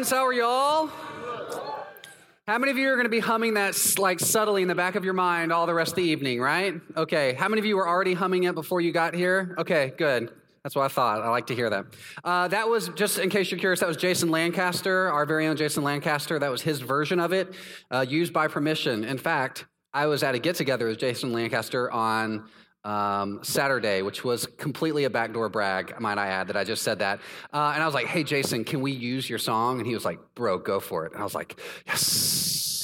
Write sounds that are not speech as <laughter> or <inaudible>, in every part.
Friends. How are y'all? How many of you are going to be humming that like subtly in the back of your mind all the rest of the evening, right? Okay. How many of you were already humming it before you got here? Okay, good. That's what I thought. I like to hear that. Uh, that was, just in case you're curious, that was Jason Lancaster, our very own Jason Lancaster. That was his version of it, uh, used by permission. In fact, I was at a get together with Jason Lancaster on um, Saturday, which was completely a backdoor brag, might I add, that I just said that. Uh, and I was like, hey, Jason, can we use your song? And he was like, bro, go for it. And I was like, yes.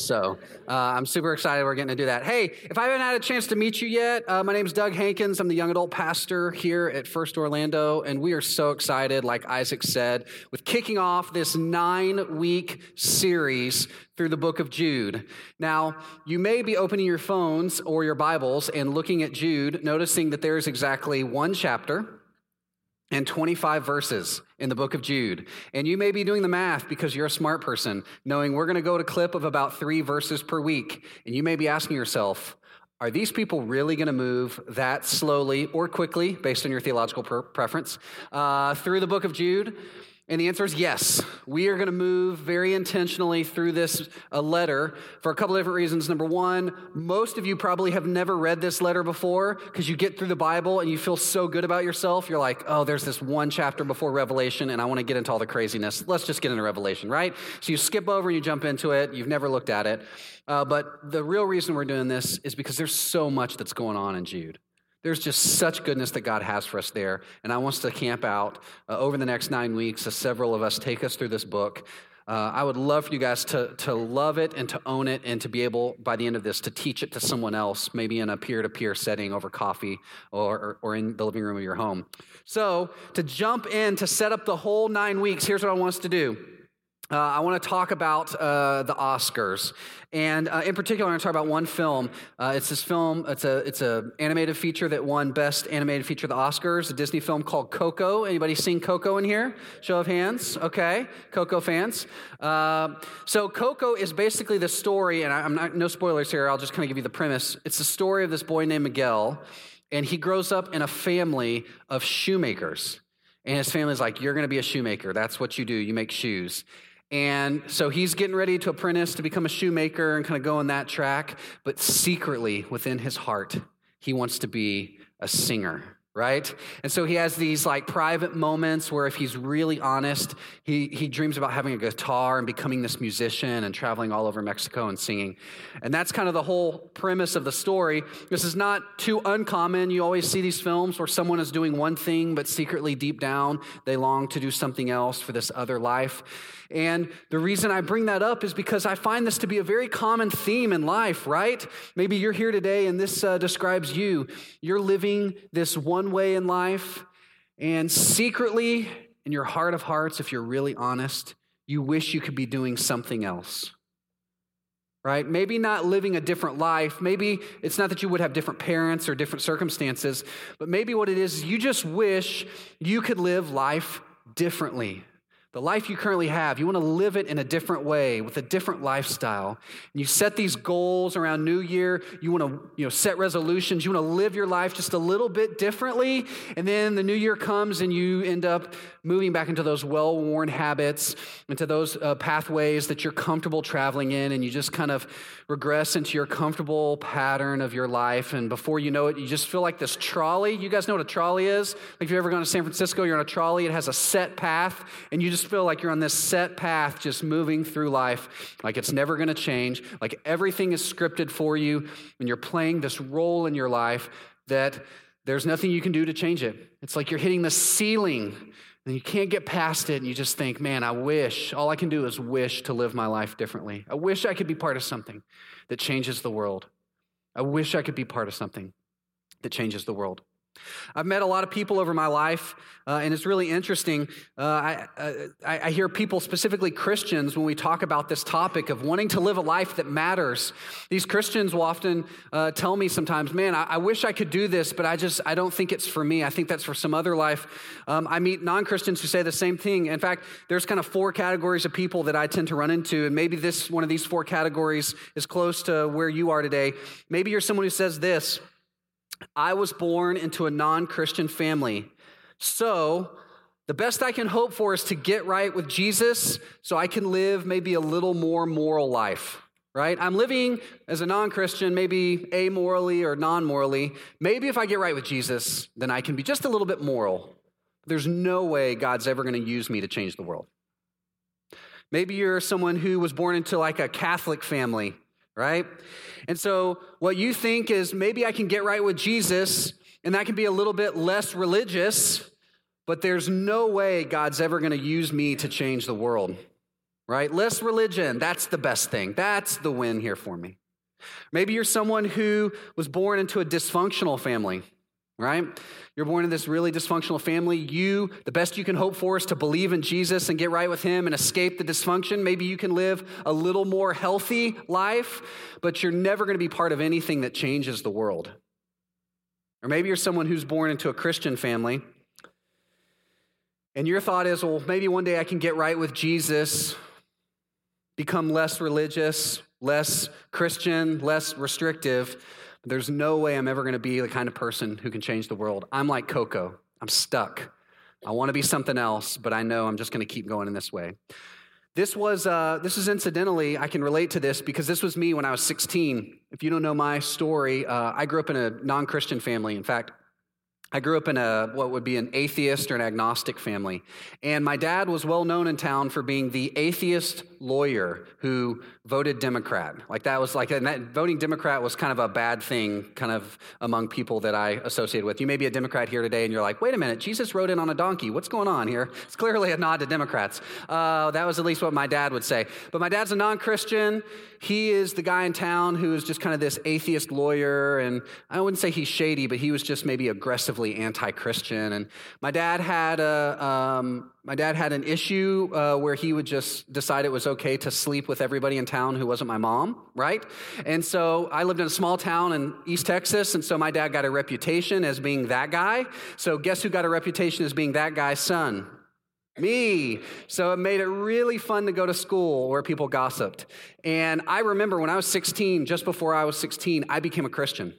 So uh, I'm super excited we're getting to do that. Hey, if I haven't had a chance to meet you yet, uh, my name is Doug Hankins. I'm the young adult pastor here at First Orlando, and we are so excited, like Isaac said, with kicking off this nine week series through the book of Jude. Now, you may be opening your phones or your Bibles and looking at Jude, noticing that there's exactly one chapter and 25 verses in the book of Jude. And you may be doing the math because you're a smart person, knowing we're going to go to clip of about three verses per week. And you may be asking yourself, are these people really going to move that slowly or quickly, based on your theological per- preference, uh, through the book of Jude? And the answer is yes. We are going to move very intentionally through this uh, letter for a couple of different reasons. Number one, most of you probably have never read this letter before because you get through the Bible and you feel so good about yourself. You're like, oh, there's this one chapter before Revelation and I want to get into all the craziness. Let's just get into Revelation, right? So you skip over and you jump into it. You've never looked at it. Uh, but the real reason we're doing this is because there's so much that's going on in Jude. There's just such goodness that God has for us there. And I want us to camp out uh, over the next nine weeks as several of us take us through this book. Uh, I would love for you guys to, to love it and to own it and to be able, by the end of this, to teach it to someone else, maybe in a peer to peer setting over coffee or, or, or, in the living room of your home. So, to jump in, to set up the whole nine weeks, here's what I want us to do. Uh, I want to talk about uh, the Oscars, and uh, in particular, I'm going to talk about one film. Uh, it's this film. It's a it's a animated feature that won Best Animated Feature at the Oscars. A Disney film called Coco. Anybody seen Coco in here? Show of hands. Okay, Coco fans. Uh, so Coco is basically the story, and I'm not no spoilers here. I'll just kind of give you the premise. It's the story of this boy named Miguel, and he grows up in a family of shoemakers. And his family's like, You're going to be a shoemaker. That's what you do. You make shoes. And so he's getting ready to apprentice to become a shoemaker and kind of go on that track. But secretly, within his heart, he wants to be a singer right? And so he has these like private moments where if he's really honest, he, he dreams about having a guitar and becoming this musician and traveling all over Mexico and singing. And that's kind of the whole premise of the story. This is not too uncommon. You always see these films where someone is doing one thing, but secretly deep down, they long to do something else for this other life. And the reason I bring that up is because I find this to be a very common theme in life, right? Maybe you're here today and this uh, describes you. You're living this one way in life, and secretly, in your heart of hearts, if you're really honest, you wish you could be doing something else. Right? Maybe not living a different life. Maybe it's not that you would have different parents or different circumstances, but maybe what it is, is you just wish you could live life differently. The life you currently have, you want to live it in a different way with a different lifestyle. And you set these goals around New Year. You want to you know, set resolutions. You want to live your life just a little bit differently. And then the new year comes and you end up moving back into those well worn habits, into those uh, pathways that you're comfortable traveling in. And you just kind of regress into your comfortable pattern of your life. And before you know it, you just feel like this trolley. You guys know what a trolley is? Like if you've ever gone to San Francisco, you're on a trolley, it has a set path. And you just feel like you're on this set path, just moving through life, like it's never going to change, like everything is scripted for you, and you're playing this role in your life that there's nothing you can do to change it. It's like you're hitting the ceiling and you can't get past it, and you just think, man, I wish, all I can do is wish to live my life differently. I wish I could be part of something that changes the world. I wish I could be part of something that changes the world. I've met a lot of people over my life, uh, and it's really interesting. Uh, I, uh, I, I, hear people, specifically Christians, when we talk about this topic of wanting to live a life that matters. These Christians will often uh, tell me sometimes, "Man, I, I, wish I could do this, but I just I don't think it's for me. I think that's for some other life." Um, I meet non-Christians who say the same thing. In fact, there's kind of four categories of people that I tend to run into, and maybe this one of these four categories is close to where you are today. Maybe you're someone who says this. I was born into a non Christian family. So The best I can hope for is to get right with Jesus so I can live maybe a little more moral life, right? I'm living as a non Christian, maybe amorally or non morally. Maybe if I get right with Jesus, then I can be just a little bit moral. There's no way God's ever going to use me to change the world. Maybe you're someone who was born into like a Catholic family, right? And so what you think is maybe I can get right with Jesus and that can be a little bit less religious but there's no way God's ever going to use me to change the world, right? Less religion, that's the best thing. That's the win here for me. Maybe you're someone who was born into a dysfunctional family, right? You're born in this really dysfunctional family. You, the best you can hope for is to believe in Jesus and get right with Him and escape the dysfunction. Maybe you can live a little more healthy life, but you're never going to be part of anything that changes the world. Or maybe you're someone who's born into a Christian family and your thought is, well, maybe one day I can get right with Jesus, become less religious, less Christian, less restrictive. There's no way I'm ever going to be the kind of person who can change the world. I'm like Coco. I'm stuck. I want to be something else, but I know I'm just going to keep going in this way. This was uh, this is incidentally I can relate to this because this was me when I was 16. If you don't know my story, uh, I grew up in a non-Christian family. In fact, I grew up in a what would be an atheist or an agnostic family. And my dad was well known in town for being the atheist lawyer who voted Democrat. Like that was like and that, voting Democrat was kind of a bad thing kind of among people that I associated with. You may be a Democrat here today and you're like, wait a minute, Jesus rode in on a donkey. What's going on here? It's clearly a nod to Democrats. Uh, that was at least what my dad would say. But my dad's a non-Christian. He is the guy in town who is just kind of this atheist lawyer. And I wouldn't say he's shady, but he was just maybe aggressively anti-Christian. And my dad had a, um, my dad had an issue uh, where he would just decide it was okay to sleep with everybody in town who wasn't my mom, right? And so I lived in a small town in East Texas, and so my dad got a reputation as being that guy. So guess who got a reputation as being that guy's son? Me. So it made it really fun to go to school where people gossiped. And I remember when I was 16, just before I was 16, I became a Christian.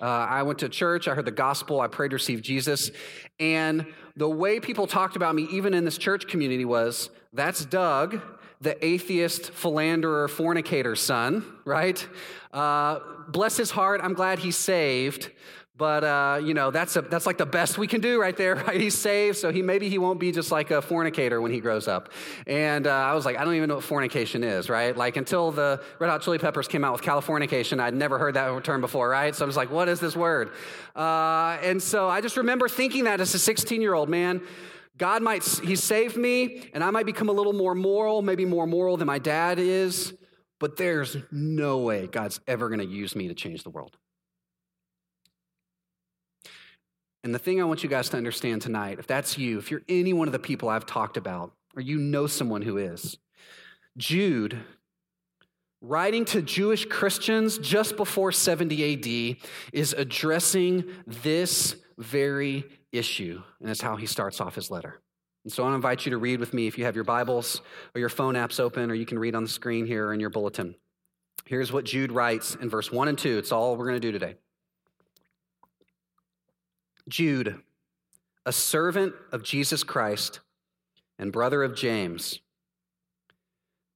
Uh, I went to church, I heard the gospel, I prayed to receive Jesus. And the way people talked about me, even in this church community, was that's Doug, the atheist, philanderer, fornicator son, right? Uh, bless his heart, I'm glad he's saved. But uh, you know that's a, that's like the best we can do right there. <laughs> Right? He's saved, so he maybe he won't be just like a fornicator when he grows up. And uh, I was like, I don't even know what fornication is, right? Like until the Red Hot Chili Peppers came out with Californication, I'd never heard that term before, right? So I was like, what is this word? Uh, and so I just remember thinking that as a 16 year old man. God might, He saved me, and I might become a little more moral, maybe more moral than my dad is, but there's no way God's ever going to use me to change the world. And the thing I want you guys to understand tonight, if that's you, if you're any one of the people I've talked about, or you know someone who is, Jude, writing to Jewish Christians just before 70 AD, is addressing this very issue. And that's how he starts off his letter. And so I invite you to read with me if you have your Bibles or your phone apps open, or you can read on the screen here in your bulletin. Here's what Jude writes in verse 1 and 2. It's all we're going to do today. Jude, a servant of Jesus Christ and brother of James,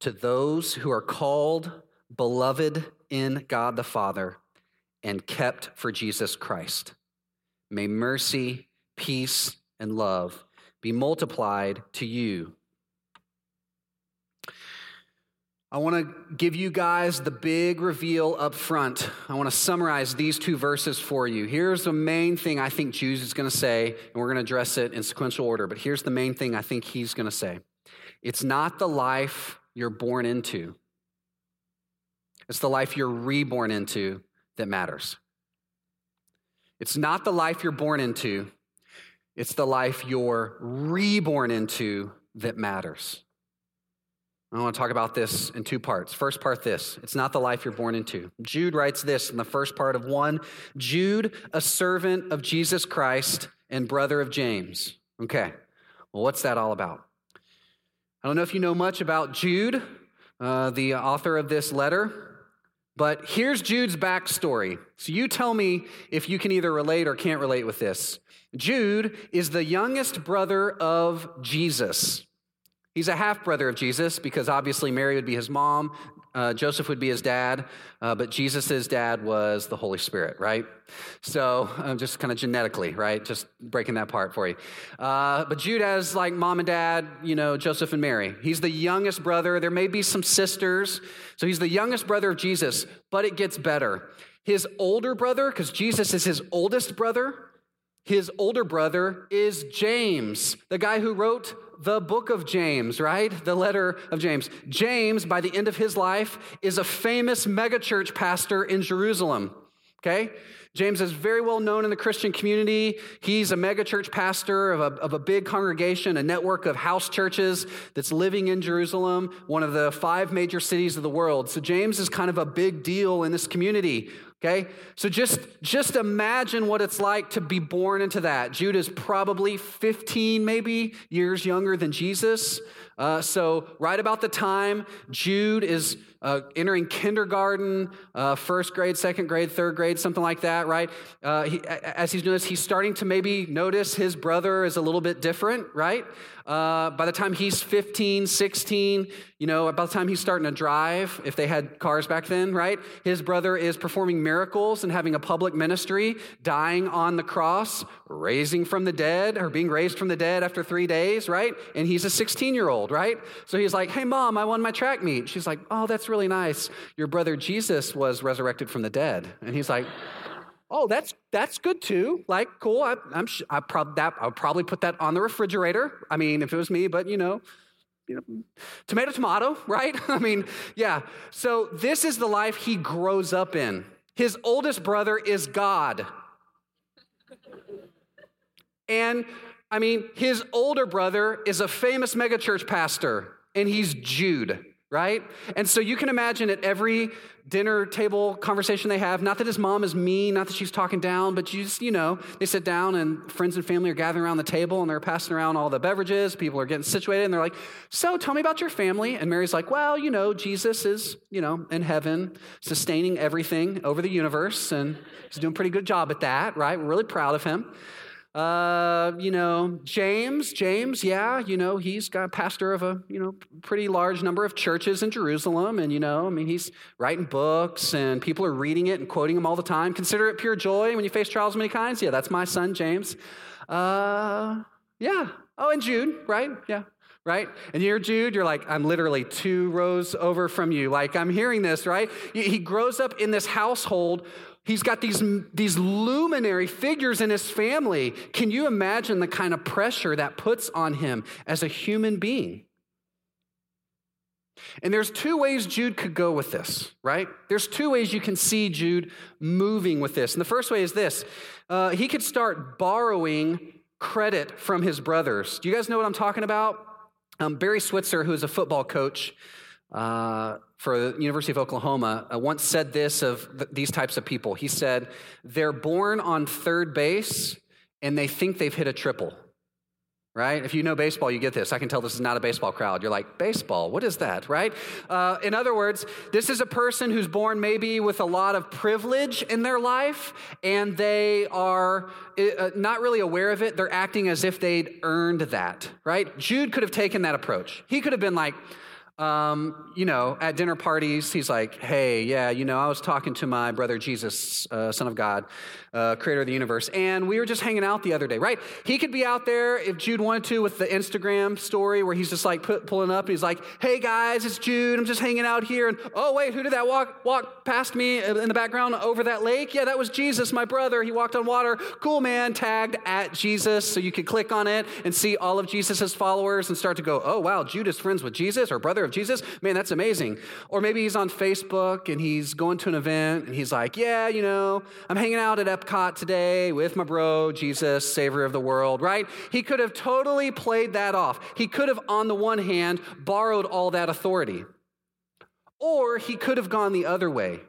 to those who are called, beloved in God the Father, and kept for Jesus Christ, may mercy, peace, and love be multiplied to you I want to give you guys the big reveal up front. I want to summarize these two verses for you. Here's the main thing I think Jude is going to say, and we're going to address it in sequential order, but here's the main thing I think he's going to say it's not the life you're born into, it's the life you're reborn into that matters. It's not the life you're born into, it's the life you're reborn into that matters. I want to talk about this in two parts. First part this it's not the life you're born into. Jude writes this in the first part of one Jude, a servant of Jesus Christ and brother of James. Okay, well, what's that all about? I don't know if you know much about Jude, uh, the author of this letter, But here's Jude's backstory. So you tell me if you can either relate or can't relate with this. Jude is the youngest brother of Jesus. He's a half brother of Jesus because obviously Mary would be his mom, uh, Joseph would be his dad, uh, but Jesus' dad was the Holy Spirit, right? So uh, just kind of genetically, right? Just breaking that part for you. Uh, but Jude has like mom and dad, you know, Joseph and Mary. He's the youngest brother. There may be some sisters. So he's the youngest brother of Jesus, but it gets better. His older brother, because Jesus is his oldest brother, his older brother is James, the guy who wrote the book of James, right? The letter of James. James, by the end of his life, is a famous megachurch pastor in Jerusalem, okay? James is very well known in the Christian community. He's a megachurch pastor of a, of a big congregation, a network of house churches that's living in Jerusalem, one of the five major cities of the world. So James is kind of a big deal in this community. Okay? So just, just imagine what it's like to be born into that. Jude is probably 15, maybe, years younger than Jesus. Uh, so, right about the time Jude is uh, entering kindergarten, uh, first grade, second grade, third grade, something like that, right? Uh, he, as he's doing this, he's starting to maybe notice his brother is a little bit different, right? Uh, by the time he's 15, 16, you know, about the time he's starting to drive, if they had cars back then, right? His brother is performing miracles and having a public ministry, dying on the cross, raising from the dead, or being raised from the dead after three days, right? And he's a 16 year old, right? So he's like, hey, mom, I won my track meet. She's like, oh, that's really nice. Your brother Jesus was resurrected from the dead. And he's like, <laughs> oh, that's that's good too. Like, cool. I, am I prob- that I'll probably put that on the refrigerator. I mean, if it was me, but you know, you know, tomato, tomato, <laughs> right? I mean, yeah. So this is the life he grows up in. His oldest brother is God, and I mean, his older brother is a famous megachurch pastor, and he's Jude right? And so you can imagine at every dinner table conversation they have, not that his mom is mean, not that she's talking down, but you just, you know, they sit down and friends and family are gathering around the table and they're passing around all the beverages. People are getting situated and they're like, So tell me about your family. And Mary's like, Well, you know, Jesus is, you know, in heaven, sustaining everything over the universe, and he's doing a pretty good job at that, right? We're really proud of him. Uh, you know, James, James, yeah, you know, he's got pastor of a, you know, pretty large number of churches in Jerusalem. And, you know, I mean, he's writing books and people are reading it and quoting him all the time. Consider it pure joy when you face trials of many kinds. Yeah, that's my son, James. Uh, yeah. Oh, and Jude, right? Yeah. Right? And you're Jude, you're like, I'm literally two rows over from you. Like, I'm hearing this, right? He grows up in this household He's got these, these luminary figures in his family. Can you imagine the kind of pressure that puts on him as a human being? And there's two ways Jude could go with this, right? There's two ways you can see Jude moving with this. And the first way is this uh, he could start borrowing credit from his brothers. Do you guys know what I'm talking about? Um, Barry Switzer, who is a football coach, uh, for the University of Oklahoma uh, once said this of th- these types of people. He said, They're born on third base and they think they've hit a triple. Right? If you know baseball, you get this. I can tell this is not a baseball crowd. You're like, baseball, what is that? Right? Uh, in other words, this is a person who's born maybe with a lot of privilege in their life, and they are uh, not really aware of it. They're acting as if they'd earned that. Right? Jude could have taken that approach. He could have been like, um, you know, at dinner parties, he's like, hey, yeah, you know, I was talking to my brother Jesus, uh, Son of God, uh, creator of the universe, and we were just hanging out the other day, right? He could be out there if Jude wanted to with the Instagram story where he's just like put, pulling up and he's like, hey guys, it's Jude, I'm just hanging out here. And oh, wait, who did that walk, walk past me in the background over that lake? Yeah, that was Jesus, my brother. He walked on water. Cool, man, tagged at Jesus. So you could click on it and see all of Jesus's followers and start to go, oh, wow, Jude is friends with Jesus or brother of Jesus? Man, that's amazing. Or maybe he's on Facebook and he's going to an event and he's like, yeah, you know, I'm hanging out at Epcot today with my bro, Jesus, Savior of the world, right? He could have totally played that off. He could have, on the one hand, borrowed all that authority. Or he could have gone the other way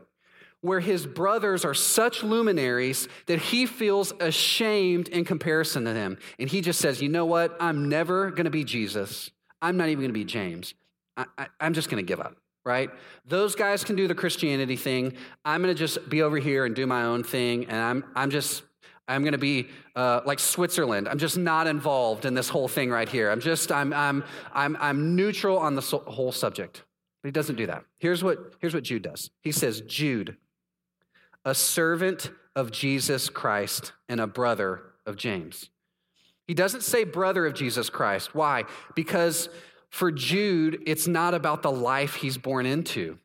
where his brothers are such luminaries that he feels ashamed in comparison to them. And he just says, You know what? I'm never going to be Jesus. I'm not even going to be James. I, am just going to give up. right? Those guys can do the Christianity thing. I'm going to just be over here and do my own thing, and I'm, I'm just, I'm going to be uh, like Switzerland. I'm just not involved in this whole thing right here. I'm just, I'm, I'm, I'm, I'm neutral on the whole subject. But he doesn't do that. Here's what, here's what Jude does. He says, Jude, a servant of Jesus Christ and a brother of James. He doesn't say brother of Jesus Christ. Why? Because for Jude, it's not about the life he's born into,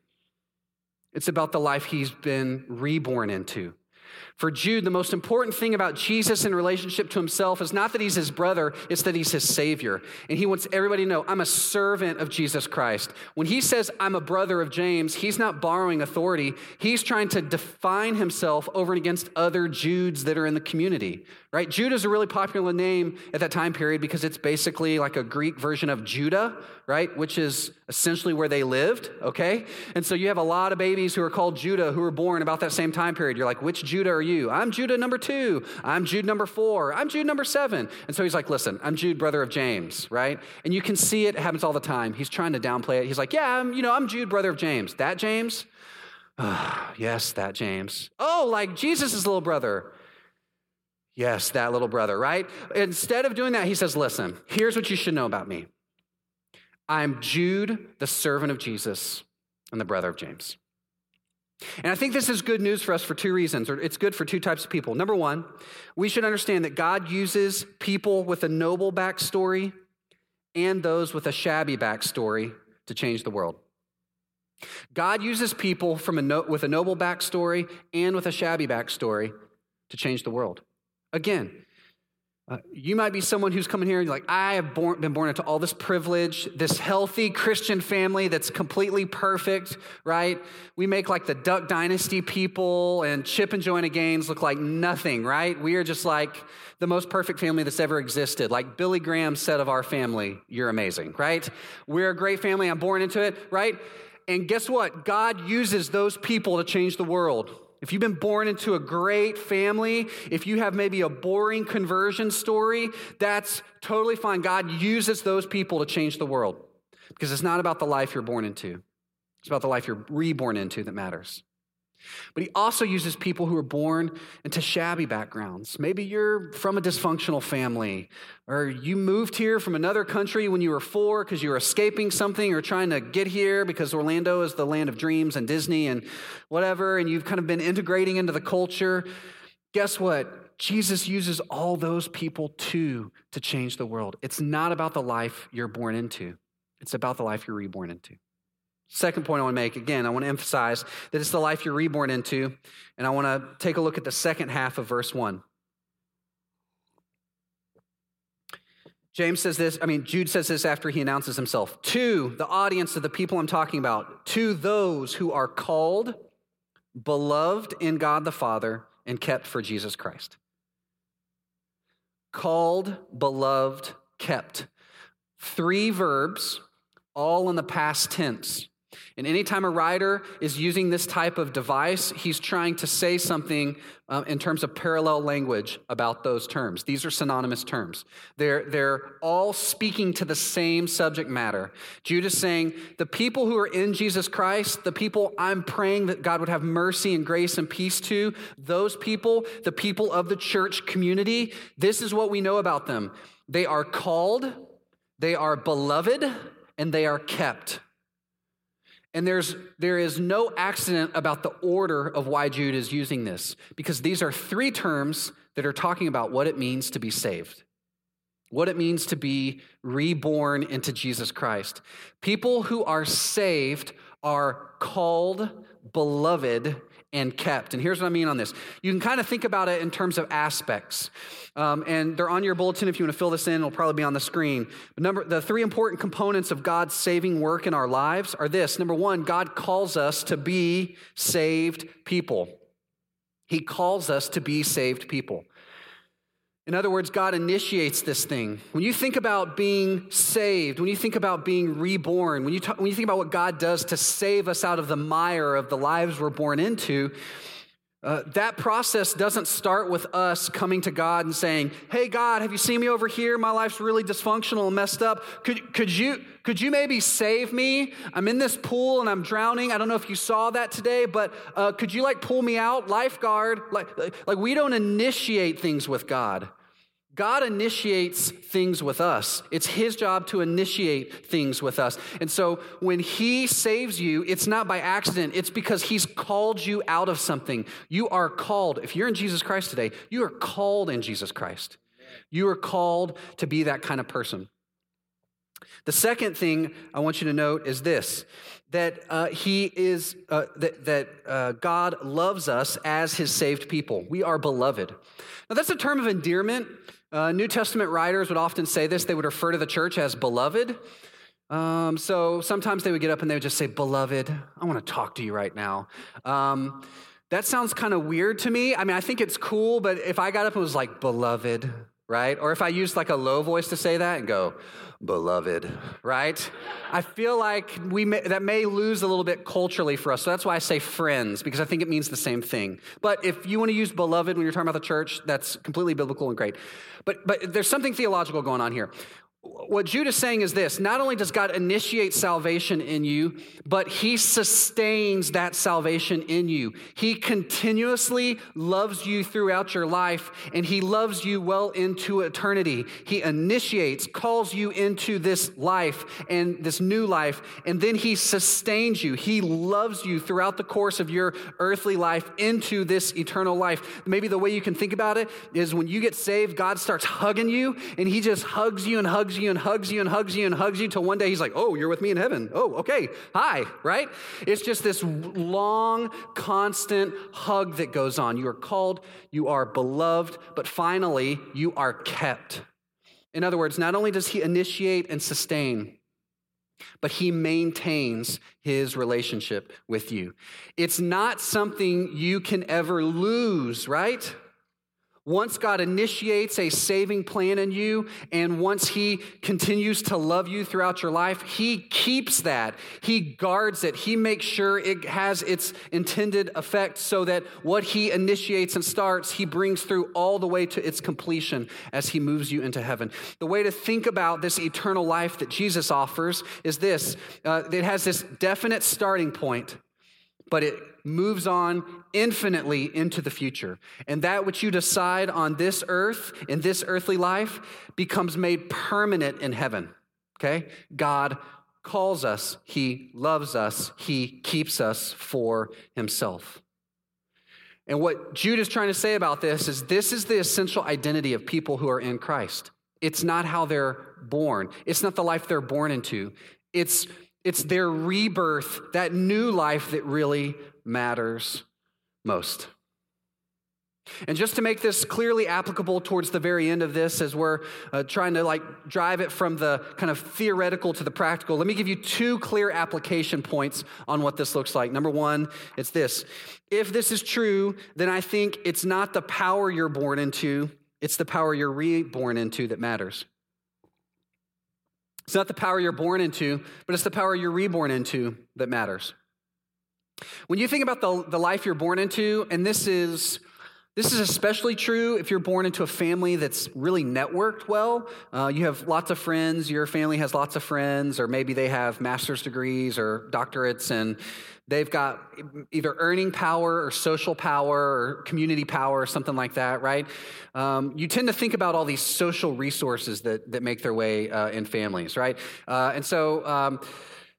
it's about the life he's been reborn into. For Jude, the most important thing about Jesus in relationship to himself is not that he's his brother, it's that he's his savior. And he wants everybody to know, I'm a servant of Jesus Christ. When he says, I'm a brother of James, he's not borrowing authority. He's trying to define himself over and against other Judes that are in the community, right? Jude is a really popular name at that time period because it's basically like a Greek version of Judah, right? Which is essentially where they lived, okay? And so you have a lot of babies who are called Judah who were born about that same time period. You're like, which Judah are you? I'm Judah number two. I'm Jude number four. I'm Jude number seven. And so he's like, listen, I'm Jude, brother of James, right? And you can see it, it happens all the time. He's trying to downplay it. He's like, yeah, I'm, you know, I'm Jude, brother of James. That James? <sighs> yes, that James. Oh, like Jesus' little brother. Yes, that little brother, right? Instead of doing that, he says, listen, here's what you should know about me. I'm Jude, the servant of Jesus and the brother of James. And I think this is good news for us for two reasons, or it's good for two types of people. Number one, we should understand that God uses people with a noble backstory and those with a shabby backstory to change the world. God uses people from a no, with a noble backstory and with a shabby backstory to change the world. Again, uh, you might be someone who's coming here and you're like, I have born, been born into all this privilege, this healthy Christian family that's completely perfect, right? We make like the Duck Dynasty people and Chip and Joanna Gaines look like nothing, right? We are just like the most perfect family that's ever existed. Like Billy Graham said of our family, you're amazing, right? We're a great family. I'm born into it, right? And guess what? God uses those people to change the world. If you've been born into a great family, if you have maybe a boring conversion story, that's totally fine. God uses those people to change the world because it's not about the life you're born into, it's about the life you're reborn into that matters. But he also uses people who are born into shabby backgrounds. Maybe you're from a dysfunctional family, or you moved here from another country when you were four because you were escaping something or trying to get here because Orlando is the land of dreams and Disney and whatever, and you've kind of been integrating into the culture. Guess what? Jesus uses all those people too to change the world. It's not about the life you're born into, it's about the life you're reborn into. Second point I want to make again, I want to emphasize that it's the life you're reborn into, and I want to take a look at the second half of verse 1. James says this, I mean, Jude says this after he announces himself to the audience of the people I'm talking about, to those who are called, beloved in God the Father, and kept for Jesus Christ. Called, beloved, kept. Three verbs, all in the past tense. And anytime a writer is using this type of device, he's trying to say something uh, in terms of parallel language about those terms. These are synonymous terms. They're, they're all speaking to the same subject matter. Jude is saying, the people who are in Jesus Christ, the people I'm praying that God would have mercy and grace and peace to, those people, the people of the church community, this is what we know about them. They are called, they are beloved, and they are kept. And there's, there is no accident about the order of why Jude is using this, because these are three terms that are talking about what it means to be saved, what it means to be reborn into Jesus Christ. People who are saved are called, beloved, and kept. And here's what I mean on this you can kind of think about it in terms of aspects. Um, and they're on your bulletin if you want to fill this in, it'll probably be on the screen. But number, the three important components of God's saving work in our lives are this number one, God calls us to be saved people. He calls us to be saved people. In other words, God initiates this thing. When you think about being saved, when you think about being reborn, when you, talk, when you think about what God does to save us out of the mire of the lives we're born into, Uh, that process doesn't start with us coming to God and saying, Hey, God, have you seen me over here? My life's really dysfunctional and messed up. Could, could, you, could you maybe save me? I'm in this pool and I'm drowning. I don't know if you saw that today, but uh, could you like pull me out? Lifeguard. Like, like, we don't initiate things with God. God initiates things with us. It's His job to initiate things with us. And so when He saves you, it's not by accident, it's because He's called you out of something. You are called. If you're in Jesus Christ today, you are called in Jesus Christ. You are called to be that kind of person. The second thing I want you to note is this that uh, he is uh, that, that uh, god loves us as his saved people we are beloved now that's a term of endearment uh, New Testament writers would often say this. They would refer to the church as beloved. Um, so sometimes they would get up and they would just say, Beloved, I want to talk to you right now. Um, that sounds kind of weird to me. I mean, I think it's cool, but if I got up and was like, Beloved, right? Or if I use like a low voice to say that and go, beloved, right? I feel like we may, that may lose a little bit culturally for us. So that's why I say friends, because I think it means the same thing. But if you want to use beloved when you're talking about the church, that's completely biblical and great. But, but there's something theological going on here what Jude is saying is this not only does God initiate salvation in you, but he sustains that salvation in you. He continuously loves you throughout your life, and he loves you well into eternity. He initiates, calls you into this life and this new life, and then he sustains you. He loves you throughout the course of your earthly life into this eternal life. Maybe the way you can think about it is when you get saved, God starts hugging you, and he just hugs you and hugs hugs you and hugs you and hugs you and hugs you till one day he's like, oh, you're with me in heaven. Oh, okay, hi, right? It's just this long, constant hug that goes on. You are called, you are beloved, but finally, you are kept. In other words, not only does he initiate and sustain, but he maintains his relationship with you. It's not something you can ever lose, right? Once God initiates a saving plan in you, and once He continues to love you throughout your life, He keeps that. He guards it. He makes sure it has its intended effect so that what He initiates and starts, He brings through all the way to its completion as He moves you into heaven. The way to think about this eternal life that Jesus offers is this uh, it has this definite starting point but it moves on infinitely into the future. And that which you decide on this earth, in this earthly life, becomes made permanent in heaven. Okay? God calls us, He loves us, He keeps us for Himself. And what Jude is trying to say about this is this is the essential identity of people who are in Christ. It's not how they're born, it's not the life they're born into. It's it's their rebirth, that new life that really matters most. And just to make this clearly applicable towards the very end of this, as we're uh, trying to like drive it from the kind of theoretical to the practical, let me give you two clear application points on what this looks like. Number one, it's this. If this is true, then I think it's not the power you're born into, it's the power you're reborn into that matters. It's not the power you're born into, but it's the power you're reborn into that matters. When you think about the, the life you're born into, and this is this is especially true if you're born into a family that's really networked well. Uh, you have lots of friends, your family has lots of friends, or maybe they have master's degrees or doctorates, and they've got either earning power or social power or community power or something like that, right? Um, you tend to think about all these social resources that, that make their way uh, in families, right? Uh, and so, um,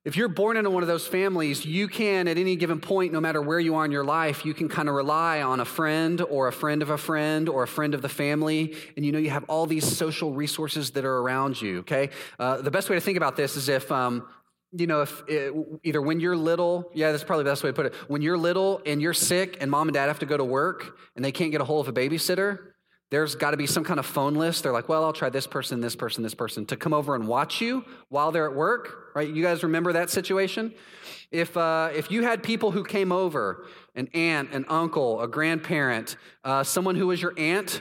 if you're born into one of those families, you can, at any given point, no matter where you are in your life, you can kind of rely on a friend or a friend of a friend or a friend of the family. And you know, you have all these social resources that are around you, okay? Uh, the best way to think about this is if, um, you know, if it, either when you're little, yeah, that's probably the best way to put it. When you're little and you're sick and mom and dad have to go to work and they can't get a hold of a babysitter, there's got to be some kind of phone list. They're like, well, I'll try this person, this person, this person to come over and watch you while they're at work, right? You guys remember that situation? If, uh, if you had people who came over, an aunt, an uncle, a grandparent, uh, someone who was your aunt,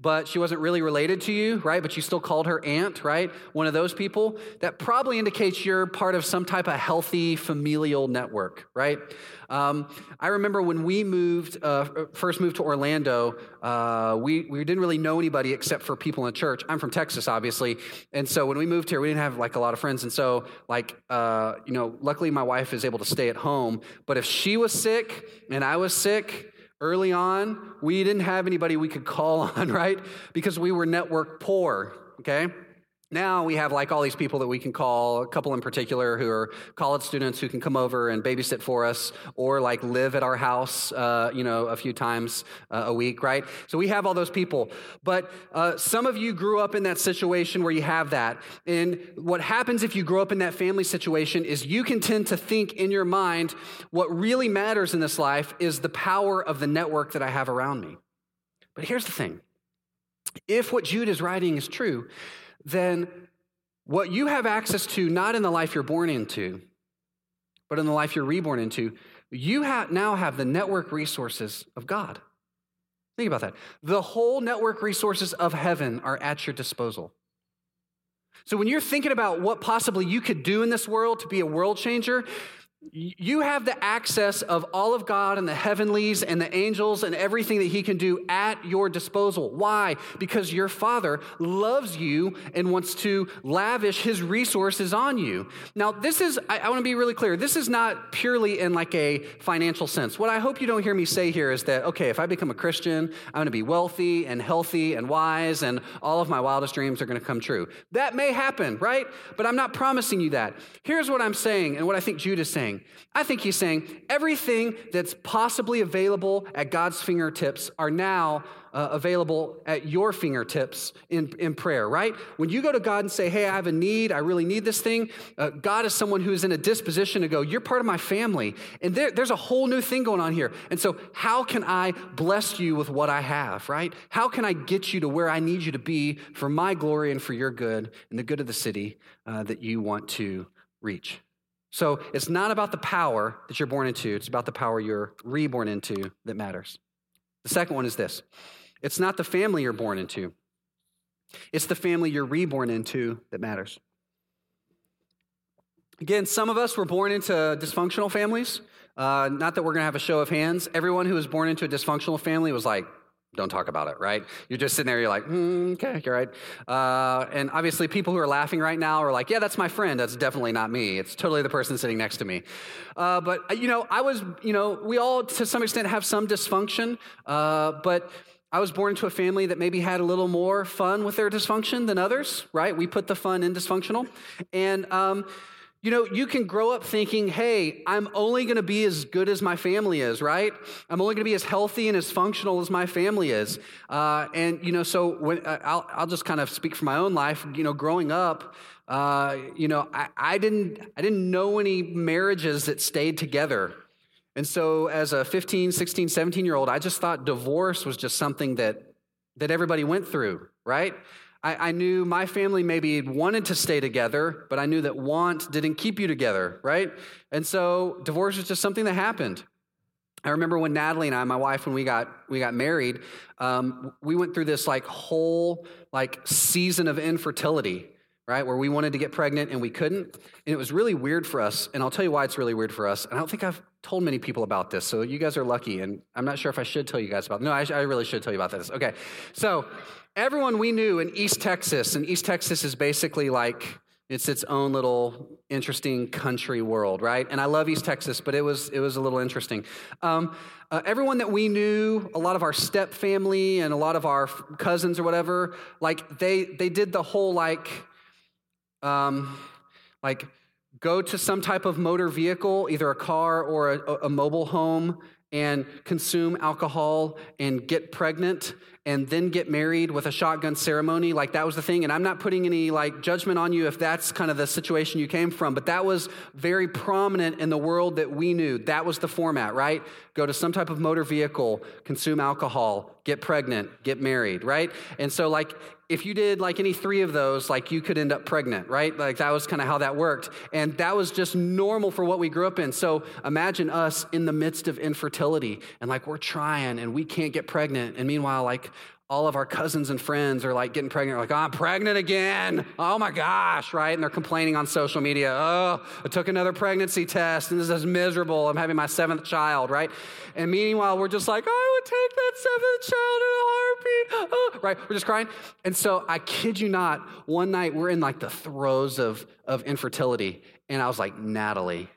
but she wasn't really related to you, right? But you still called her aunt, right? One of those people, that probably indicates you're part of some type of healthy familial network, right? Um, I remember when we moved, uh, first moved to Orlando, uh, we, we didn't really know anybody except for people in the church. I'm from Texas, obviously. And so when we moved here, we didn't have like a lot of friends. And so, like, uh, you know, luckily my wife is able to stay at home. But if she was sick and I was sick, Early on, we didn't have anybody we could call <laughs> on, right? Because we were network poor, okay? Now we have like all these people that we can call, a couple in particular who are college students who can come over and babysit for us or like live at our house, uh, you know, a few times uh, a week, right? So we have all those people. But uh, some of you grew up in that situation where you have that. And what happens if you grow up in that family situation is you can tend to think in your mind, what really matters in this life is the power of the network that I have around me. But here's the thing if what Jude is writing is true, then what you have access to, not in the life you're born into, but in the life you're reborn into, you have, now have the network resources of God. Think about that. The whole network resources of heaven are at your disposal. So when you're thinking about what possibly you could do in this world to be a world changer, you have the access of all of God and the heavenlies and the angels and everything that He can do at your disposal. Why? Because your Father loves you and wants to lavish His resources on you. Now, this is, I, I want to be really clear, this is not purely in like a financial sense. What I hope you don't hear me say here is that, okay, if I become a Christian, I'm going to be wealthy and healthy and wise and all of my wildest dreams are going to come true. That may happen, right? But I'm not promising you that. Here's what I'm saying and what I think Jude is saying saying? I think he's saying everything that's possibly available at God's fingertips are now uh, available at your fingertips in, in prayer, right? When you go to God and say, Hey, I have a need, I really need this thing, uh, God is someone who is in a disposition to go, You're part of my family. And there, there's a whole new thing going on here. And so, how can I bless you with what I have, right? How can I get you to where I need you to be for my glory and for your good and the good of the city uh, that you want to reach? So it's not about the power that you're born into, it's about the power you're reborn into that matters. The second one is this it's not the family you're born into, it's the family you're reborn into that matters. Again, some of us were born into dysfunctional families. Uh, not that we're going to have a show of hands. Everyone who was born into a dysfunctional family was like, don't talk about it, right? You're just sitting there, you're like, mm, okay, you're right. Uh, and obviously, people who are laughing right now are like, yeah, that's my friend. That's definitely not me. It's totally the person sitting next to me. Uh, but, uh, you know, I was, you know, we all to some extent have some dysfunction, uh, but I was born into a family that maybe had a little more fun with their dysfunction than others, right? We put the fun in dysfunctional. And, um, you know, you can grow up thinking, hey, I'm only going to be as good as my family is, right? I'm only going to be as healthy and as functional as my family is. Uh, and, you know, so when, uh, I'll, I'll just kind of speak for my own life. You know, growing up, uh, you know, I, I, didn't, I didn't know any marriages that stayed together. And so as a 15, 16, 17 year old, I just thought divorce was just something that, that everybody went through, right? I, I, knew my family maybe wanted to stay together, but I knew that want didn't keep you together, right? And so divorce was just something that happened. I remember when Natalie and I, my wife, when we got we got married, um, we went through this like whole like season of infertility, right? Where we wanted to get pregnant and we couldn't, and it was really weird for us. And I'll tell you why it's really weird for us. And I don't think I've told many people about this, so you guys are lucky. And I'm not sure if I should tell you guys about. No, I, I really should tell you about this. Okay, so everyone we knew in East Texas, and East Texas is basically like it's its own little interesting country world, right? And I love East Texas, but it was it was a little interesting. Um, uh, everyone that we knew, a lot of our step family and a lot of our cousins or whatever, like they they did the whole like, um, like go to some type of motor vehicle, either a car or a, a mobile home, and consume alcohol and get pregnant and then get married with a shotgun ceremony like that was the thing and i'm not putting any like judgment on you if that's kind of the situation you came from but that was very prominent in the world that we knew that was the format right go to some type of motor vehicle consume alcohol get pregnant get married right and so like if you did like any three of those, like you could end up pregnant, right? Like that was kind of how that worked. And that was just normal for what we grew up in. So imagine us in the midst of infertility and like we're trying and we can't get pregnant. And meanwhile, like all of our cousins and friends are like getting pregnant, like, oh, I'm pregnant again. Oh my gosh, right? And they're complaining on social media, oh, I took another pregnancy test and this is miserable. I'm having my seventh child, right? And meanwhile, we're just like, I would take that seventh child in a heartbeat, oh, right? We're just crying. And so I kid you not, one night we're in like the throes of, of infertility. And I was like, Natalie,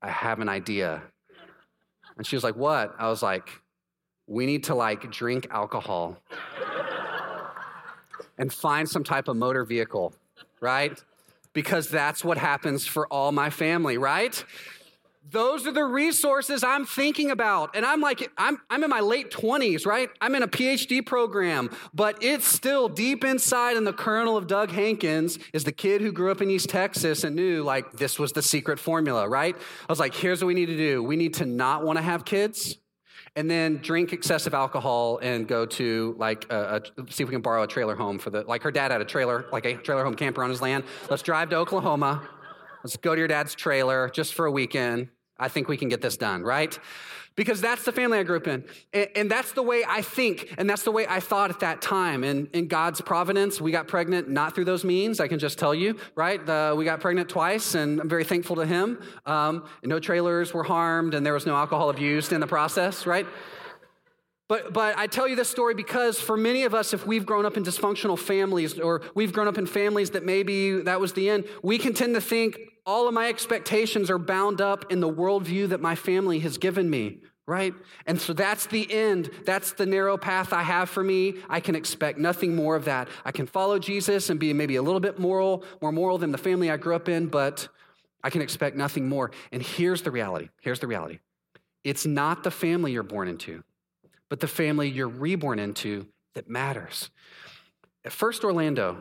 I have an idea. And she was like, What? I was like, we need to like drink alcohol and find some type of motor vehicle, right? Because that's what happens for all my family, right? Those are the resources I'm thinking about. And I'm like, I'm, I'm in my late 20s, right? I'm in a PhD program, but it's still deep inside in the kernel of Doug Hankins is the kid who grew up in East Texas and knew like this was the secret formula, right? I was like, here's what we need to do. We need to not want to have kids and then drink excessive alcohol and go to like a, a, see if we can borrow a trailer home for the like her dad had a trailer like a trailer home camper on his land. Let's drive to oklahoma. Let's go to your dad's trailer just for a weekend. I think we can get this done right because that's the family I grew up in. And, and, that's the way I think, and that's the way I thought at that time. And in God's providence, we got pregnant not through those means, I can just tell you, right? We got pregnant twice, and I'm very thankful to Him. Um, no trailers were harmed, and there was no alcohol abused in the process, right? But, but I tell you this story because for many of us, if we've grown up in dysfunctional families or we've grown up in families that maybe that was the end, we can tend to think all of my expectations are bound up in the worldview that my family has given me, right? And so that's the end. That's the narrow path I have for me. I can expect nothing more of that. I can follow Jesus and be maybe a little bit moral, more moral than the family I grew up in, but I can expect nothing more. And here's the reality. Here's the reality. It's not the family you're born into, but the family you're reborn into that matters. First Orlando,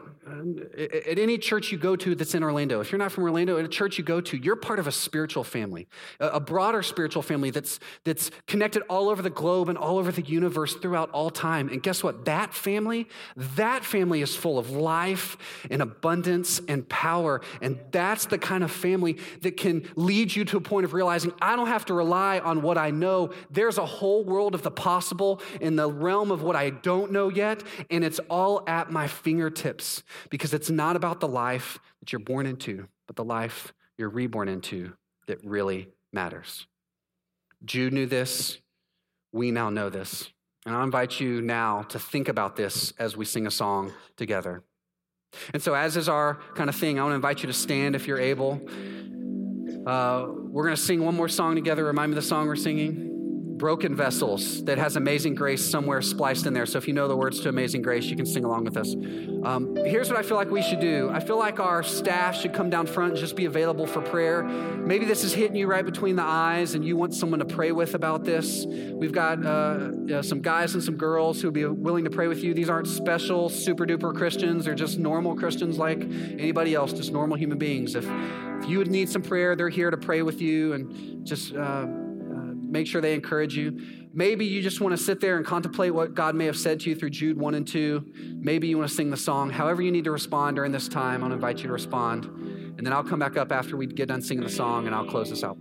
at any church you go to that's in Orlando, if you're not from Orlando, at a church you go to, you're part of a spiritual family, a broader spiritual family that's, that's connected all over the globe and all over the universe throughout all time. And guess what? That family, that family is full of life and abundance and power. And that's the kind of family that can lead you to a point of realizing I don't have to rely on what I know. There's a whole world of the possible in the realm of what I don't know yet, and it's all at my fingertips because it's not about the life that you're born into, but the life you're reborn into that really matters. Jude knew this. We now know this. And I invite you now to think about this as we sing a song together. And so, as is our kind of thing, I want to invite you to stand if you're able. Uh, we're going to sing one more song together. Remind me the song we're singing broken vessels that has amazing grace somewhere spliced in there. So if you know the words to Amazing Grace, you can sing along with us. Um, here's what I feel like we should do I feel like our staff should come down front and just be available for prayer. Maybe this is hitting you right between the eyes and you want someone to pray with about this. We've got uh, some guys and some girls who will be willing to pray with you. These aren't special, super duper Christians, they're just normal Christians like anybody else, just normal human beings. If, if you would need some prayer, they're here to pray with you and just. Uh, make sure they encourage you. Maybe you just want to sit there and contemplate what God may have said to you through Jude 1 and 2. Maybe you want to sing the song. However, you need to respond during this time, I'll invite you to respond. And then I'll come back up after we get done singing the song and I'll close this out.